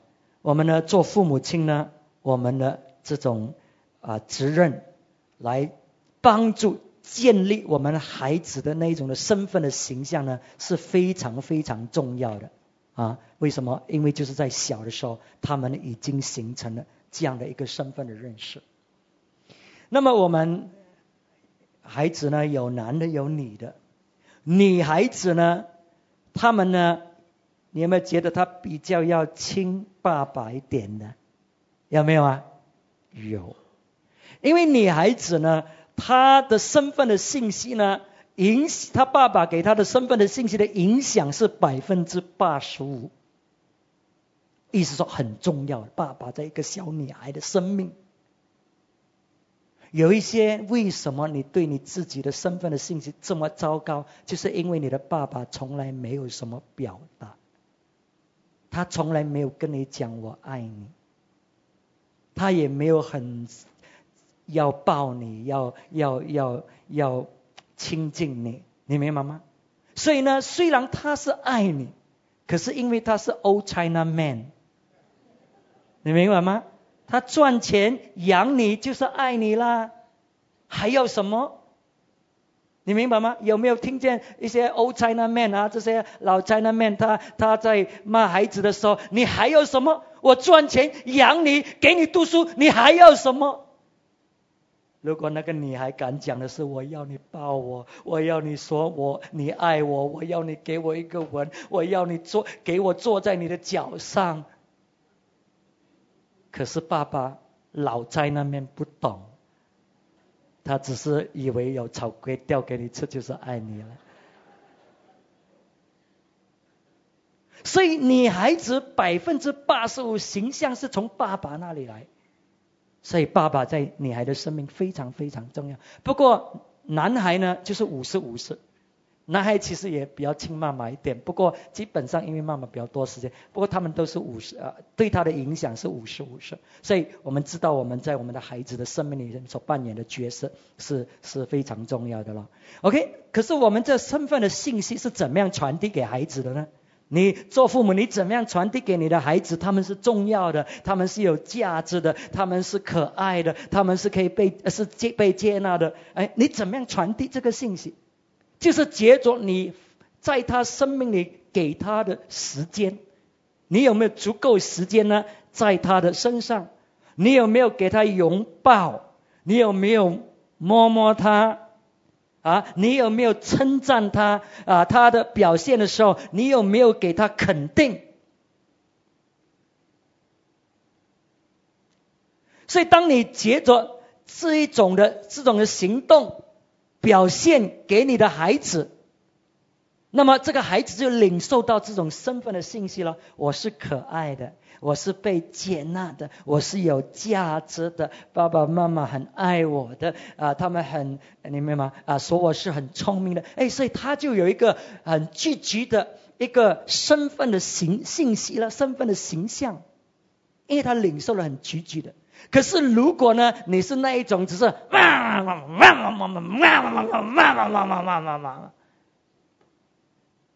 我们呢做父母亲呢，我们的这种啊责任。来帮助建立我们孩子的那一种的身份的形象呢，是非常非常重要的啊！为什么？因为就是在小的时候，他们已经形成了这样的一个身份的认识。那么我们孩子呢，有男的有女的，女孩子呢，他们呢，你有没有觉得他比较要亲爸爸一点的？有没有啊？有。因为女孩子呢，她的身份的信息呢，影他爸爸给他的身份的信息的影响是百分之八十五，意思说很重要。爸爸在一个小女孩的生命，有一些为什么你对你自己的身份的信息这么糟糕，就是因为你的爸爸从来没有什么表达，他从来没有跟你讲我爱你，他也没有很。要抱你，要要要要亲近你，你明白吗？所以呢，虽然他是爱你，可是因为他是 Old China Man，你明白吗？他赚钱养你就是爱你啦，还要什么？你明白吗？有没有听见一些 Old China Man 啊，这些老 China Man，他他在骂孩子的时候，你还要什么？我赚钱养你，给你读书，你还要什么？如果那个女孩敢讲的是我要你抱我，我要你说我你爱我，我要你给我一个吻，我要你坐给我坐在你的脚上。可是爸爸老在那边不懂，他只是以为有草龟掉给你吃就是爱你了。所以女孩子百分之八十五形象是从爸爸那里来。所以爸爸在女孩的生命非常非常重要。不过男孩呢，就是五十五十，男孩其实也比较亲妈妈一点，不过基本上因为妈妈比较多时间，不过他们都是五十呃，对他的影响是五十五十，所以我们知道我们在我们的孩子的生命里所扮演的角色是是非常重要的了。OK，可是我们这身份的信息是怎么样传递给孩子的呢？你做父母，你怎么样传递给你的孩子？他们是重要的，他们是有价值的，他们是可爱的，他们是可以被是接被接纳的。哎，你怎么样传递这个信息？就是接着你在他生命里给他的时间，你有没有足够时间呢？在他的身上，你有没有给他拥抱？你有没有摸摸他？啊，你有没有称赞他？啊，他的表现的时候，你有没有给他肯定？所以，当你接着这一种的这种的行动。表现给你的孩子，那么这个孩子就领受到这种身份的信息了。我是可爱的，我是被接纳的，我是有价值的。爸爸妈妈很爱我的啊，他们很，你明白吗？啊，说我是很聪明的。哎，所以他就有一个很积极的一个身份的形信息了，身份的形象，因为他领受了很积极的。可是如果呢，你是那一种，只是哇哇哇哇哇哇哇哇哇哇哇哇，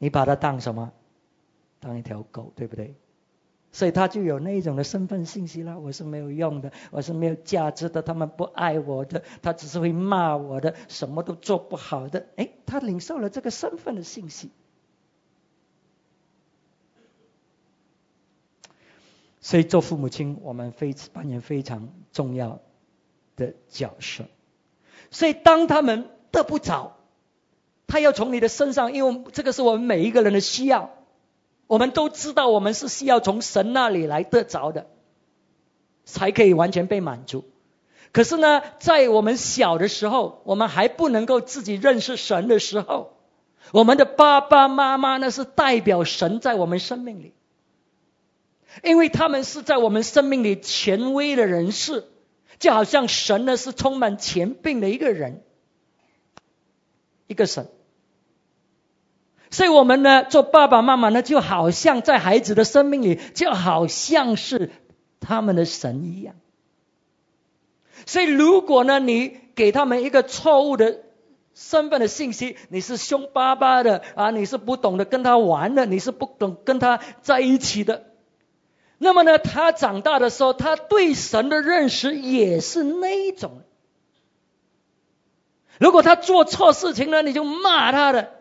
你把它当什么？当一条狗，对不对？所以他就有那一种的身份信息了。我是没有用的，我是没有价值的，他们不爱我的，他只是会骂我的，什么都做不好的。哎，他领受了这个身份的信息。所以做父母亲，我们非扮演非常重要的角色。所以当他们得不着，他要从你的身上，因为这个是我们每一个人的需要。我们都知道，我们是需要从神那里来得着的，才可以完全被满足。可是呢，在我们小的时候，我们还不能够自己认识神的时候，我们的爸爸妈妈呢是代表神在我们生命里。因为他们是在我们生命里权威的人士，就好像神呢是充满权柄的一个人，一个神。所以我们呢做爸爸妈妈呢，就好像在孩子的生命里，就好像是他们的神一样。所以如果呢你给他们一个错误的身份的信息，你是凶巴巴的啊，你是不懂得跟他玩的，你是不懂跟他在一起的。那么呢，他长大的时候，他对神的认识也是那种。如果他做错事情了，你就骂他的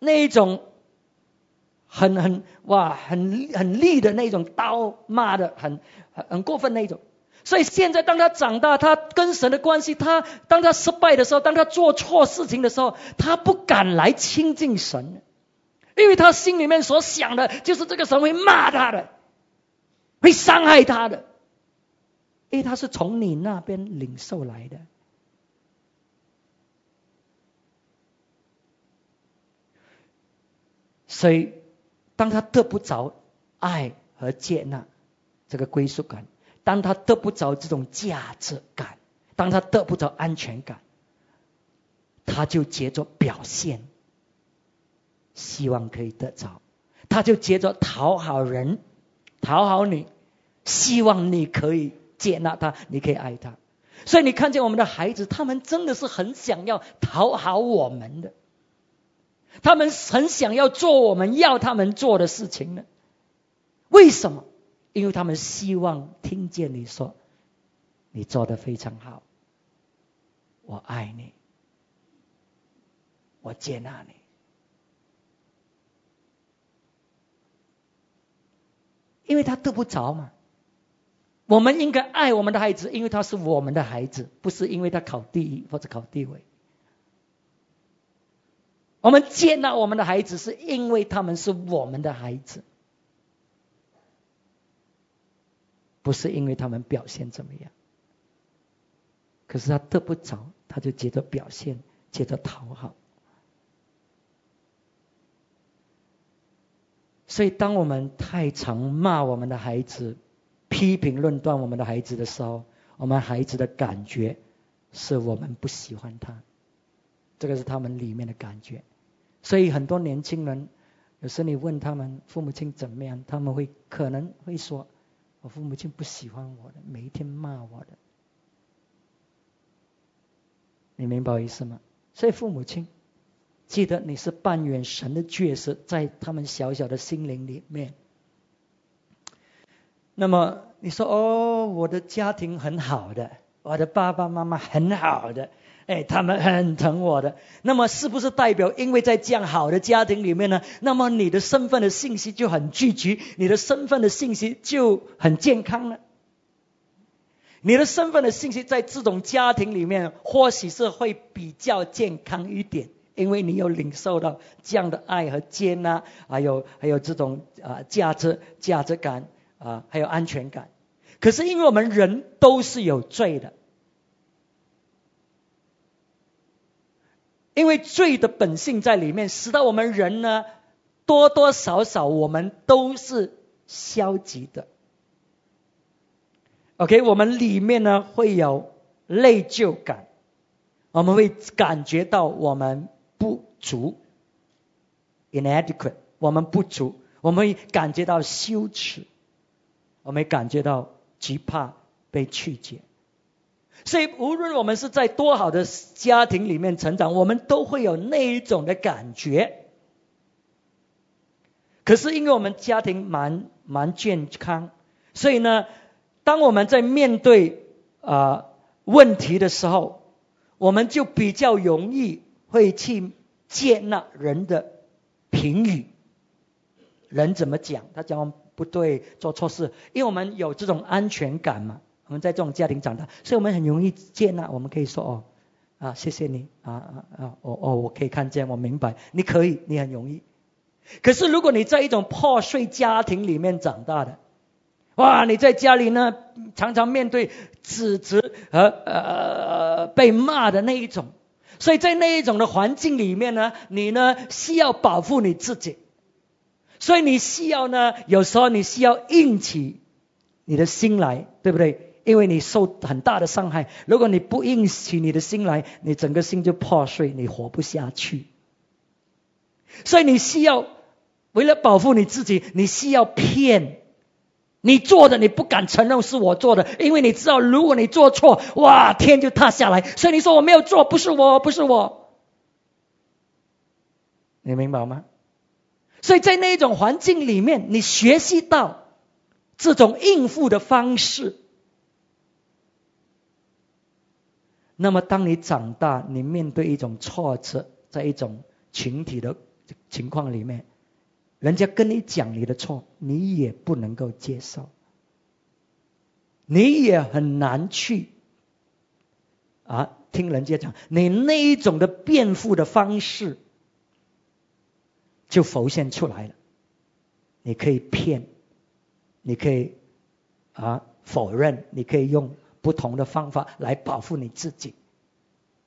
那一种，很很哇，很很利的那种刀，骂的很很很过分那一种。所以现在当他长大，他跟神的关系，他当他失败的时候，当他做错事情的时候，他不敢来亲近神。因为他心里面所想的就是这个神会骂他的，会伤害他的，因为他是从你那边领受来的，所以当他得不着爱和接纳这个归属感，当他得不着这种价值感，当他得不着安全感，他就接着表现。希望可以得着，他就接着讨好人，讨好你，希望你可以接纳他，你可以爱他。所以你看见我们的孩子，他们真的是很想要讨好我们的，他们很想要做我们要他们做的事情呢。为什么？因为他们希望听见你说，你做的非常好，我爱你，我接纳你。因为他得不着嘛，我们应该爱我们的孩子，因为他是我们的孩子，不是因为他考第一或者考第位。我们接纳我们的孩子，是因为他们是我们的孩子，不是因为他们表现怎么样。可是他得不着，他就接着表现，接着讨好。所以，当我们太常骂我们的孩子、批评论断我们的孩子的时候，我们孩子的感觉是我们不喜欢他，这个是他们里面的感觉。所以很多年轻人，有时你问他们父母亲怎么样，他们会可能会说：“我父母亲不喜欢我的，每一天骂我的。”你明白我意思吗？所以父母亲，记得你是扮演神的角色，在他们小小的心灵里面。那么你说：“哦，我的家庭很好的，我的爸爸妈妈很好的。”哎，他们很疼我的。那么，是不是代表，因为在这样好的家庭里面呢？那么你的身份的信息就很聚集，你的身份的信息就很健康呢？你的身份的信息在这种家庭里面，或许是会比较健康一点，因为你有领受到这样的爱和接纳，还有还有这种啊价值价值感啊，还有安全感。可是，因为我们人都是有罪的。因为罪的本性在里面，使得我们人呢，多多少少我们都是消极的。OK，我们里面呢会有内疚感，我们会感觉到我们不足，inadequate，我们不足，我们会感觉到羞耻，我们感觉到惧怕被拒绝。所以，无论我们是在多好的家庭里面成长，我们都会有那一种的感觉。可是，因为我们家庭蛮蛮健康，所以呢，当我们在面对啊问题的时候，我们就比较容易会去接纳人的评语。人怎么讲？他讲不对，做错事，因为我们有这种安全感嘛。我们在这种家庭长大，所以我们很容易接纳。我们可以说哦，啊，谢谢你，啊啊啊，哦哦，我可以看见，我明白，你可以，你很容易。可是如果你在一种破碎家庭里面长大的，哇，你在家里呢，常常面对指责和呃被骂的那一种，所以在那一种的环境里面呢，你呢需要保护你自己，所以你需要呢，有时候你需要硬起你的心来，对不对？因为你受很大的伤害，如果你不硬起你的心来，你整个心就破碎，你活不下去。所以你需要为了保护你自己，你需要骗你做的，你不敢承认是我做的，因为你知道，如果你做错，哇，天就塌下来。所以你说我没有做，不是我，不是我，你明白吗？所以在那种环境里面，你学习到这种应付的方式。那么，当你长大，你面对一种挫折，在一种群体的情况里面，人家跟你讲你的错，你也不能够接受，你也很难去啊听人家讲，你那一种的辩护的方式就浮现出来了。你可以骗，你可以啊否认，你可以用。不同的方法来保护你自己，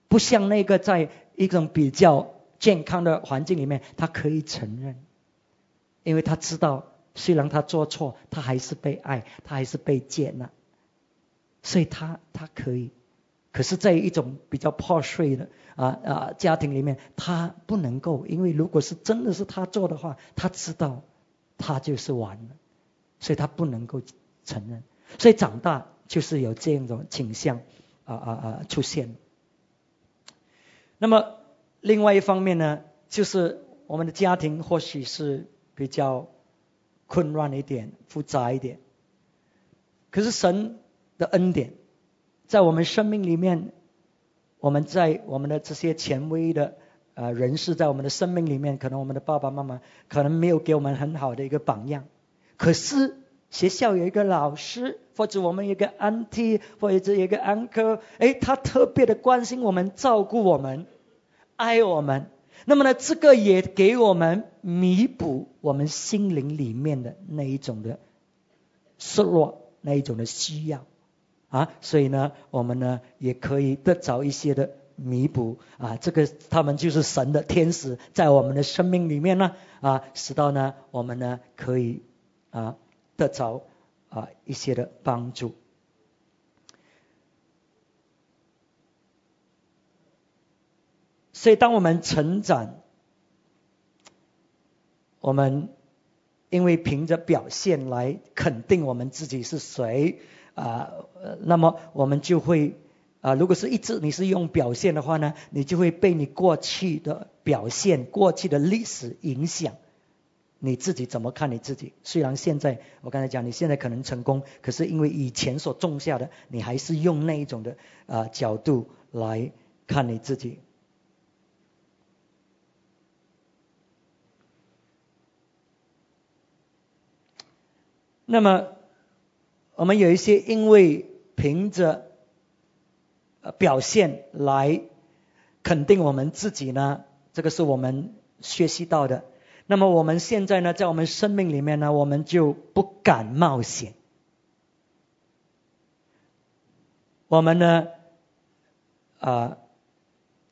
不像那个在一种比较健康的环境里面，他可以承认，因为他知道虽然他做错，他还是被爱，他还是被接纳，所以他他可以。可是，在一种比较破碎的啊啊家庭里面，他不能够，因为如果是真的是他做的话，他知道他就是完了，所以他不能够承认，所以长大。就是有这样一种倾向啊啊啊出现。那么另外一方面呢，就是我们的家庭或许是比较混乱一点、复杂一点。可是神的恩典在我们生命里面，我们在我们的这些权威的呃人士在我们的生命里面，可能我们的爸爸妈妈可能没有给我们很好的一个榜样，可是。学校有一个老师，或者我们一个 auntie，或者一个 uncle，哎，他特别的关心我们，照顾我们，爱我们。那么呢，这个也给我们弥补我们心灵里面的那一种的失落，那一种的需要啊。所以呢，我们呢也可以得着一些的弥补啊。这个他们就是神的天使，在我们的生命里面呢啊，使到呢我们呢可以啊。得着啊一些的帮助，所以当我们成长，我们因为凭着表现来肯定我们自己是谁啊，那么我们就会啊，如果是一直你是用表现的话呢，你就会被你过去的表现、过去的历史影响。你自己怎么看你自己？虽然现在我刚才讲，你现在可能成功，可是因为以前所种下的，你还是用那一种的啊角度来看你自己。那么我们有一些因为凭着表现来肯定我们自己呢，这个是我们学习到的。那么我们现在呢，在我们生命里面呢，我们就不敢冒险。我们呢，啊，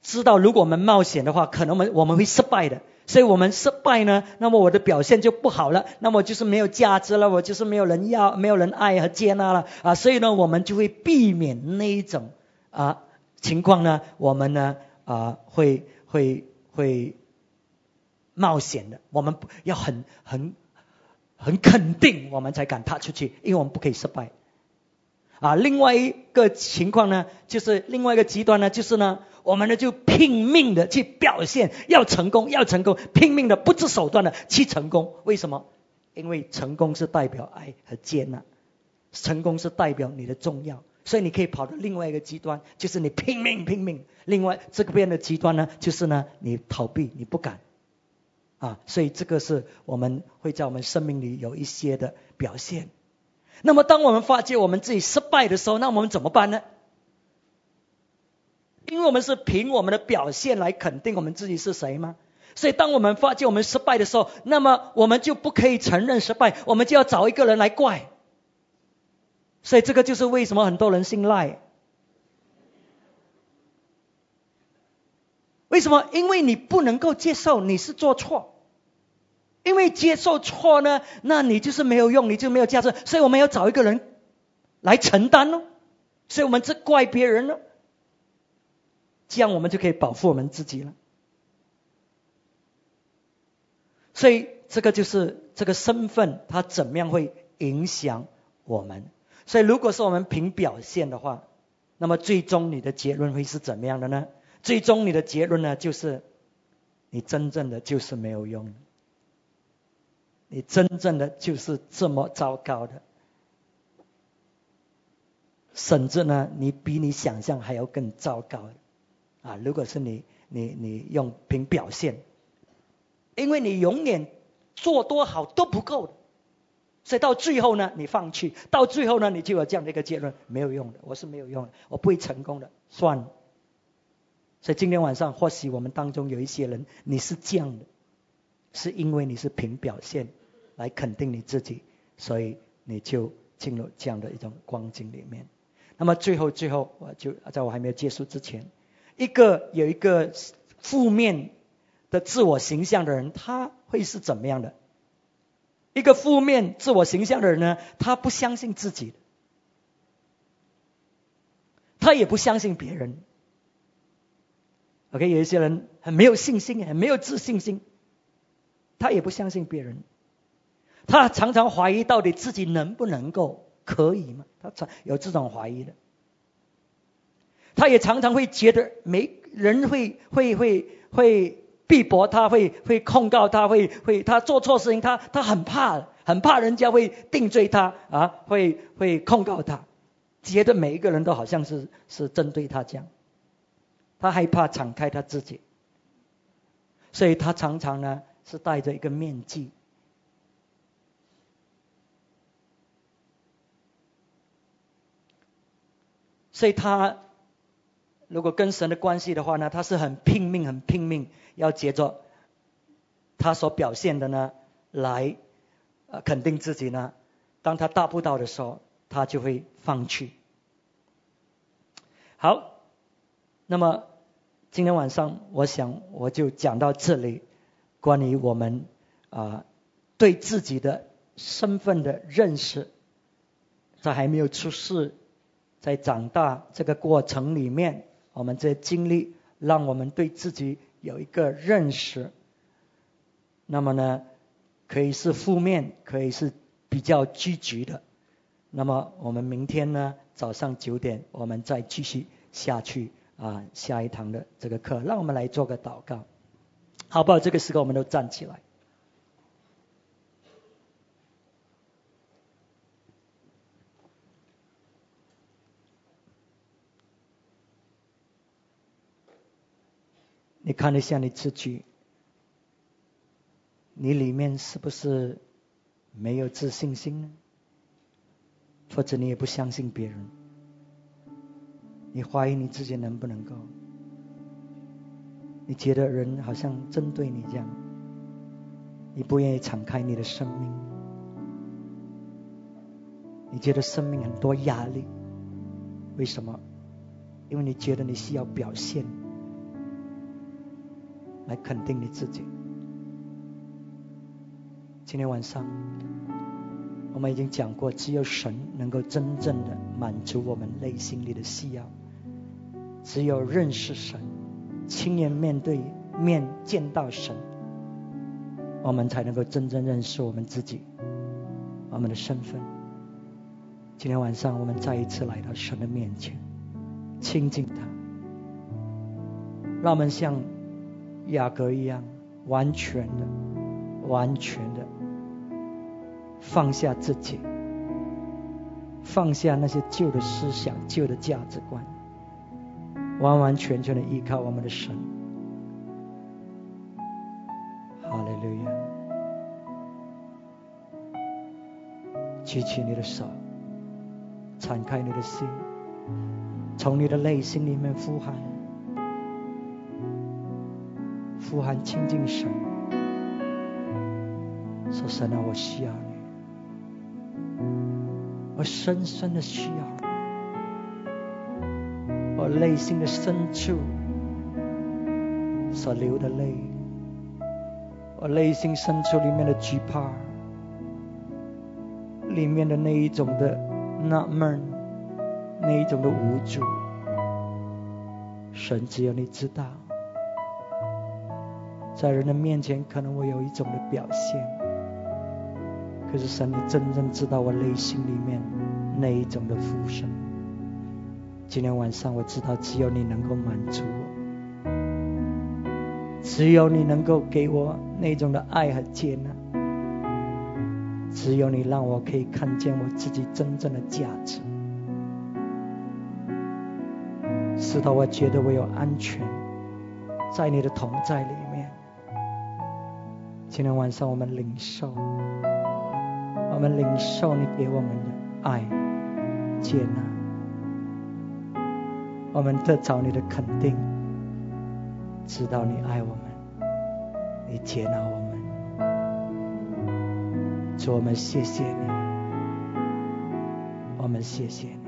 知道如果我们冒险的话，可能我们我们会失败的。所以我们失败呢，那么我的表现就不好了，那么就是没有价值了，我就是没有人要、没有人爱和接纳了啊。所以呢，我们就会避免那一种啊情况呢，我们呢啊会会会。冒险的，我们要很很很肯定，我们才敢踏出去，因为我们不可以失败。啊，另外一个情况呢，就是另外一个极端呢，就是呢，我们呢就拼命的去表现，要成功，要成功，拼命的不择手段的去成功。为什么？因为成功是代表爱和接纳，成功是代表你的重要，所以你可以跑到另外一个极端，就是你拼命拼命。另外这边的极端呢，就是呢，你逃避，你不敢。啊，所以这个是我们会在我们生命里有一些的表现。那么，当我们发觉我们自己失败的时候，那我们怎么办呢？因为我们是凭我们的表现来肯定我们自己是谁吗？所以，当我们发觉我们失败的时候，那么我们就不可以承认失败，我们就要找一个人来怪。所以，这个就是为什么很多人信赖。为什么？因为你不能够接受你是做错，因为接受错呢，那你就是没有用，你就没有价值。所以我们要找一个人来承担哦。所以我们只怪别人了，这样我们就可以保护我们自己了。所以这个就是这个身份，它怎么样会影响我们？所以如果是我们凭表现的话，那么最终你的结论会是怎么样的呢？最终你的结论呢，就是你真正的就是没有用，你真正的就是这么糟糕的，甚至呢，你比你想象还要更糟糕啊！如果是你，你你用凭表现，因为你永远做多好都不够，所以到最后呢，你放弃，到最后呢，你就有这样的一个结论：没有用的，我是没有用的，我不会成功的，算了。所以今天晚上，或许我们当中有一些人，你是这样的，是因为你是凭表现来肯定你自己，所以你就进入这样的一种光景里面。那么最后，最后，我就在我还没有结束之前，一个有一个负面的自我形象的人，他会是怎么样的？一个负面自我形象的人呢，他不相信自己，他也不相信别人。OK，有一些人很没有信心，很没有自信心，他也不相信别人，他常常怀疑到底自己能不能够可以吗？他常有这种怀疑的，他也常常会觉得没人会会会会逼迫他，会会控告他，会会他做错事情，他他很怕，很怕人家会定罪他啊，会会控告他，觉得每一个人都好像是是针对他这样。他害怕敞开他自己，所以他常常呢是戴着一个面具。所以他如果跟神的关系的话呢，他是很拼命、很拼命，要接着他所表现的呢来呃肯定自己呢。当他达不到的时候，他就会放弃。好，那么。今天晚上，我想我就讲到这里，关于我们啊对自己的身份的认识，在还没有出世，在长大这个过程里面，我们在经历让我们对自己有一个认识。那么呢，可以是负面，可以是比较积极的。那么我们明天呢，早上九点，我们再继续下去啊，下一堂的这个课。让我们来做个祷告，好不好？这个时候我们都站起来。你看一下你自己，你里面是不是没有自信心呢？或者你也不相信别人？你怀疑你自己能不能够？你觉得人好像针对你这样，你不愿意敞开你的生命？你觉得生命很多压力？为什么？因为你觉得你需要表现。来肯定你自己。今天晚上我们已经讲过，只有神能够真正的满足我们内心里的需要。只有认识神，亲眼面对面见到神，我们才能够真正认识我们自己，我们的身份。今天晚上我们再一次来到神的面前，亲近他，让我们像。雅各一样，完全的、完全的放下自己，放下那些旧的思想、旧的价值观，完完全全的依靠我们的神。哈利路亚！举起你的手，敞开你的心，从你的内心里面呼喊。呼喊亲近神，说神啊，我需要你，我深深的需要，内心的深处所流的泪，我内心深处里面的惧怕，里面的那一种的纳闷，那一种的无助，神只有你知道。在人的面前，可能我有一种的表现，可是神，你真正知道我内心里面那一种的呼声。今天晚上，我知道只有你能够满足我，只有你能够给我那种的爱和接纳，只有你让我可以看见我自己真正的价值，使得我觉得我有安全，在你的同在里面。今天晚上，我们领受，我们领受你给我们的爱、接纳，我们得着你的肯定，知道你爱我们，你接纳我们，主我们谢谢你，我们谢谢你。